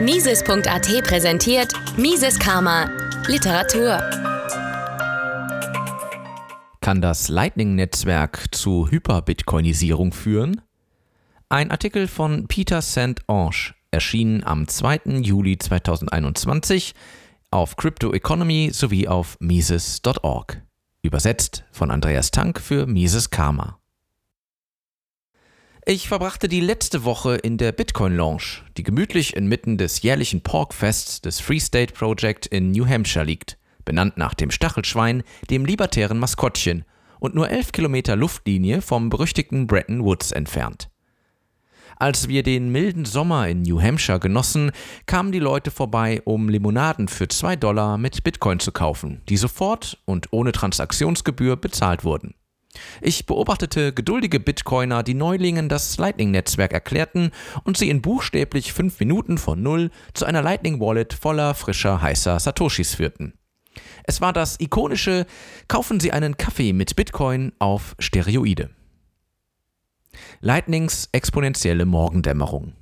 Mises.at präsentiert Mises Karma Literatur. Kann das Lightning-Netzwerk zu Hyperbitcoinisierung führen? Ein Artikel von Peter St. Ange erschien am 2. Juli 2021 auf Crypto Economy sowie auf Mises.org. Übersetzt von Andreas Tank für Mises Karma. Ich verbrachte die letzte Woche in der Bitcoin Lounge, die gemütlich inmitten des jährlichen Porkfests des Free State Project in New Hampshire liegt, benannt nach dem Stachelschwein, dem libertären Maskottchen, und nur elf Kilometer Luftlinie vom berüchtigten Bretton Woods entfernt. Als wir den milden Sommer in New Hampshire genossen, kamen die Leute vorbei, um Limonaden für zwei Dollar mit Bitcoin zu kaufen, die sofort und ohne Transaktionsgebühr bezahlt wurden. Ich beobachtete geduldige Bitcoiner, die Neulingen das Lightning-Netzwerk erklärten und sie in buchstäblich fünf Minuten von Null zu einer Lightning-Wallet voller frischer, heißer Satoshis führten. Es war das ikonische Kaufen Sie einen Kaffee mit Bitcoin auf Steroide. Lightnings exponentielle Morgendämmerung.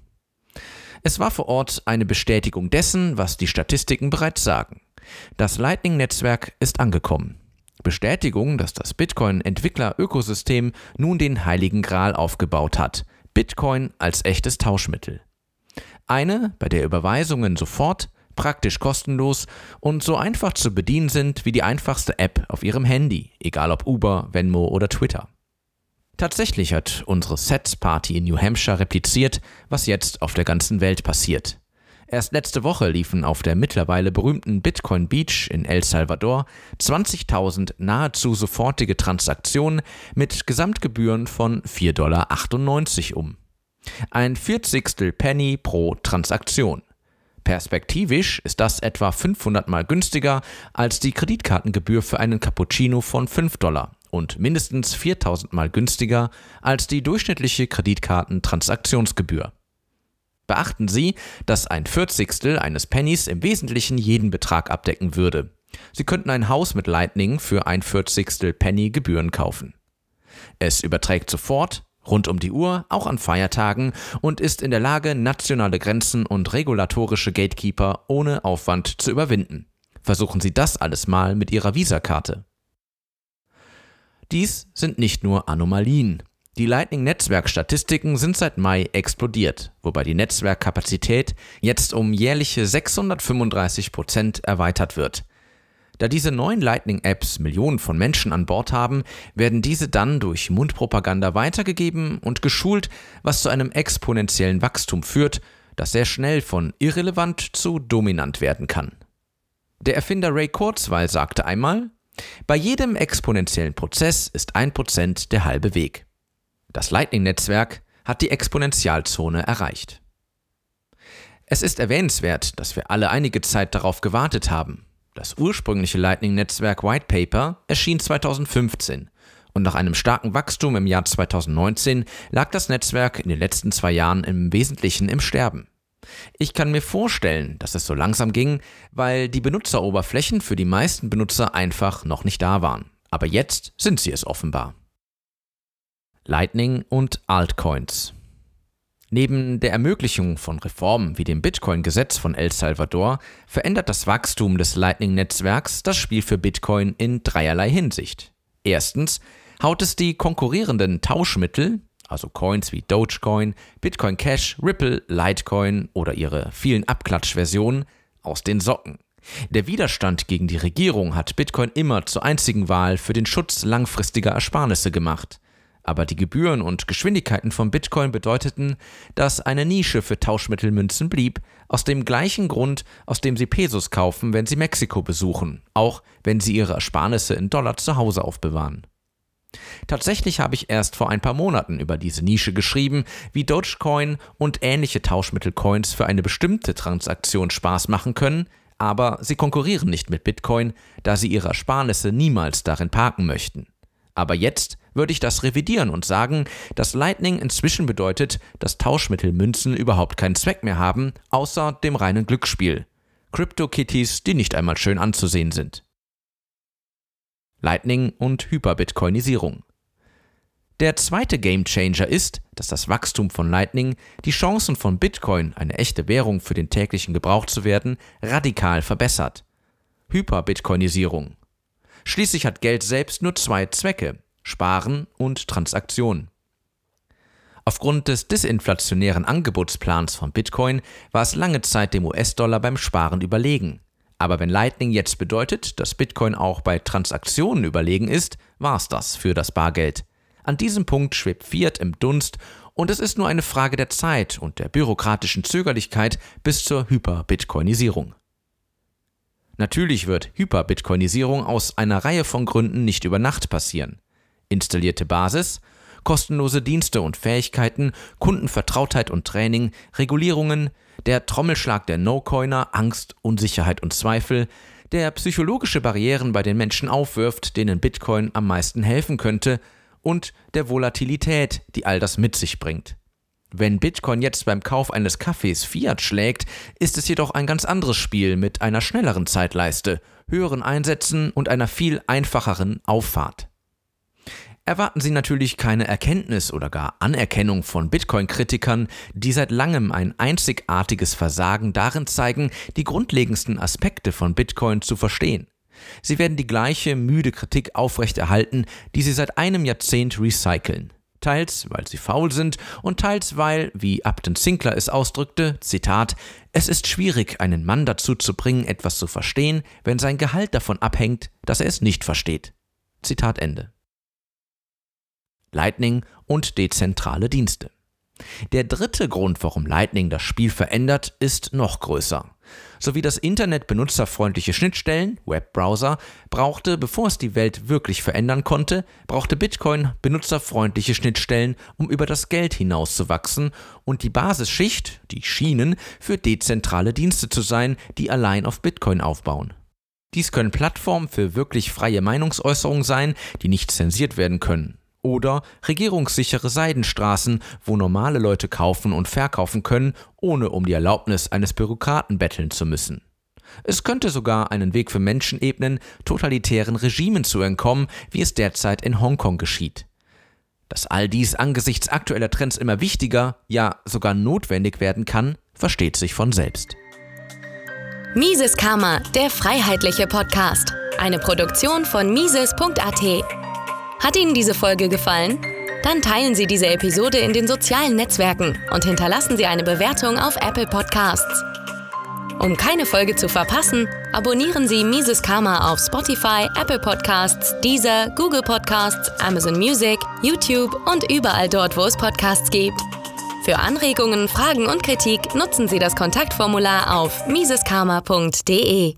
Es war vor Ort eine Bestätigung dessen, was die Statistiken bereits sagen. Das Lightning-Netzwerk ist angekommen. Bestätigung, dass das Bitcoin-Entwickler-Ökosystem nun den heiligen Gral aufgebaut hat. Bitcoin als echtes Tauschmittel. Eine, bei der Überweisungen sofort, praktisch kostenlos und so einfach zu bedienen sind wie die einfachste App auf Ihrem Handy, egal ob Uber, Venmo oder Twitter. Tatsächlich hat unsere Sets Party in New Hampshire repliziert, was jetzt auf der ganzen Welt passiert. Erst letzte Woche liefen auf der mittlerweile berühmten Bitcoin Beach in El Salvador 20.000 nahezu sofortige Transaktionen mit Gesamtgebühren von 4,98 Dollar um. Ein Vierzigstel Penny pro Transaktion. Perspektivisch ist das etwa 500 mal günstiger als die Kreditkartengebühr für einen Cappuccino von 5 Dollar und mindestens 4000 mal günstiger als die durchschnittliche Kreditkartentransaktionsgebühr. Beachten Sie, dass ein Vierzigstel eines Pennys im Wesentlichen jeden Betrag abdecken würde. Sie könnten ein Haus mit Lightning für ein Vierzigstel Penny Gebühren kaufen. Es überträgt sofort, rund um die Uhr, auch an Feiertagen und ist in der Lage, nationale Grenzen und regulatorische Gatekeeper ohne Aufwand zu überwinden. Versuchen Sie das alles mal mit Ihrer Visakarte. Dies sind nicht nur Anomalien. Die Lightning-Netzwerk-Statistiken sind seit Mai explodiert, wobei die Netzwerkkapazität jetzt um jährliche 635 Prozent erweitert wird. Da diese neuen Lightning-Apps Millionen von Menschen an Bord haben, werden diese dann durch Mundpropaganda weitergegeben und geschult, was zu einem exponentiellen Wachstum führt, das sehr schnell von irrelevant zu dominant werden kann. Der Erfinder Ray Kurzweil sagte einmal, bei jedem exponentiellen Prozess ist ein Prozent der halbe Weg. Das Lightning-Netzwerk hat die Exponentialzone erreicht. Es ist erwähnenswert, dass wir alle einige Zeit darauf gewartet haben. Das ursprüngliche Lightning-Netzwerk White Paper erschien 2015 und nach einem starken Wachstum im Jahr 2019 lag das Netzwerk in den letzten zwei Jahren im Wesentlichen im Sterben. Ich kann mir vorstellen, dass es so langsam ging, weil die Benutzeroberflächen für die meisten Benutzer einfach noch nicht da waren. Aber jetzt sind sie es offenbar. Lightning und Altcoins. Neben der Ermöglichung von Reformen wie dem Bitcoin-Gesetz von El Salvador verändert das Wachstum des Lightning-Netzwerks das Spiel für Bitcoin in dreierlei Hinsicht. Erstens haut es die konkurrierenden Tauschmittel, also Coins wie Dogecoin, Bitcoin Cash, Ripple, Litecoin oder ihre vielen Abklatschversionen, aus den Socken. Der Widerstand gegen die Regierung hat Bitcoin immer zur einzigen Wahl für den Schutz langfristiger Ersparnisse gemacht aber die Gebühren und Geschwindigkeiten von Bitcoin bedeuteten, dass eine Nische für Tauschmittelmünzen blieb, aus dem gleichen Grund, aus dem sie Pesos kaufen, wenn sie Mexiko besuchen, auch wenn sie ihre Ersparnisse in Dollar zu Hause aufbewahren. Tatsächlich habe ich erst vor ein paar Monaten über diese Nische geschrieben, wie Dogecoin und ähnliche Tauschmittelcoins für eine bestimmte Transaktion Spaß machen können, aber sie konkurrieren nicht mit Bitcoin, da sie ihre Ersparnisse niemals darin parken möchten. Aber jetzt würde ich das revidieren und sagen, dass Lightning inzwischen bedeutet, dass Tauschmittelmünzen überhaupt keinen Zweck mehr haben, außer dem reinen Glücksspiel. Crypto-Kitties, die nicht einmal schön anzusehen sind. Lightning und Hyperbitcoinisierung. Der zweite Gamechanger ist, dass das Wachstum von Lightning die Chancen von Bitcoin, eine echte Währung für den täglichen Gebrauch zu werden, radikal verbessert. Hyperbitcoinisierung. Schließlich hat Geld selbst nur zwei Zwecke: Sparen und Transaktion. Aufgrund des disinflationären Angebotsplans von Bitcoin war es lange Zeit dem US-Dollar beim Sparen überlegen. Aber wenn Lightning jetzt bedeutet, dass Bitcoin auch bei Transaktionen überlegen ist, war's das für das Bargeld. An diesem Punkt schwebt Fiat im Dunst und es ist nur eine Frage der Zeit und der bürokratischen Zögerlichkeit bis zur Hyperbitcoinisierung. Natürlich wird Hyperbitcoinisierung aus einer Reihe von Gründen nicht über Nacht passieren. Installierte Basis, kostenlose Dienste und Fähigkeiten, Kundenvertrautheit und Training, Regulierungen, der Trommelschlag der No-Coiner, Angst, Unsicherheit und Zweifel, der psychologische Barrieren bei den Menschen aufwirft, denen Bitcoin am meisten helfen könnte, und der Volatilität, die all das mit sich bringt. Wenn Bitcoin jetzt beim Kauf eines Kaffees Fiat schlägt, ist es jedoch ein ganz anderes Spiel mit einer schnelleren Zeitleiste, höheren Einsätzen und einer viel einfacheren Auffahrt. Erwarten Sie natürlich keine Erkenntnis oder gar Anerkennung von Bitcoin-Kritikern, die seit langem ein einzigartiges Versagen darin zeigen, die grundlegendsten Aspekte von Bitcoin zu verstehen. Sie werden die gleiche müde Kritik aufrechterhalten, die sie seit einem Jahrzehnt recyceln. Teils, weil sie faul sind und teils, weil, wie Upton Sinclair es ausdrückte, Zitat, es ist schwierig, einen Mann dazu zu bringen, etwas zu verstehen, wenn sein Gehalt davon abhängt, dass er es nicht versteht. Zitat Ende. Lightning und dezentrale Dienste. Der dritte Grund, warum Lightning das Spiel verändert, ist noch größer sowie das Internet benutzerfreundliche Schnittstellen, Webbrowser, brauchte, bevor es die Welt wirklich verändern konnte, brauchte Bitcoin benutzerfreundliche Schnittstellen, um über das Geld hinauszuwachsen und die Basisschicht, die Schienen, für dezentrale Dienste zu sein, die allein auf Bitcoin aufbauen. Dies können Plattformen für wirklich freie Meinungsäußerung sein, die nicht zensiert werden können. Oder regierungssichere Seidenstraßen, wo normale Leute kaufen und verkaufen können, ohne um die Erlaubnis eines Bürokraten betteln zu müssen. Es könnte sogar einen Weg für Menschen ebnen, totalitären Regimen zu entkommen, wie es derzeit in Hongkong geschieht. Dass all dies angesichts aktueller Trends immer wichtiger, ja sogar notwendig werden kann, versteht sich von selbst. Mises Karma, der freiheitliche Podcast. Eine Produktion von Mises.at. Hat Ihnen diese Folge gefallen? Dann teilen Sie diese Episode in den sozialen Netzwerken und hinterlassen Sie eine Bewertung auf Apple Podcasts. Um keine Folge zu verpassen, abonnieren Sie Mises Karma auf Spotify, Apple Podcasts, Deezer, Google Podcasts, Amazon Music, YouTube und überall dort, wo es Podcasts gibt. Für Anregungen, Fragen und Kritik nutzen Sie das Kontaktformular auf miseskarma.de.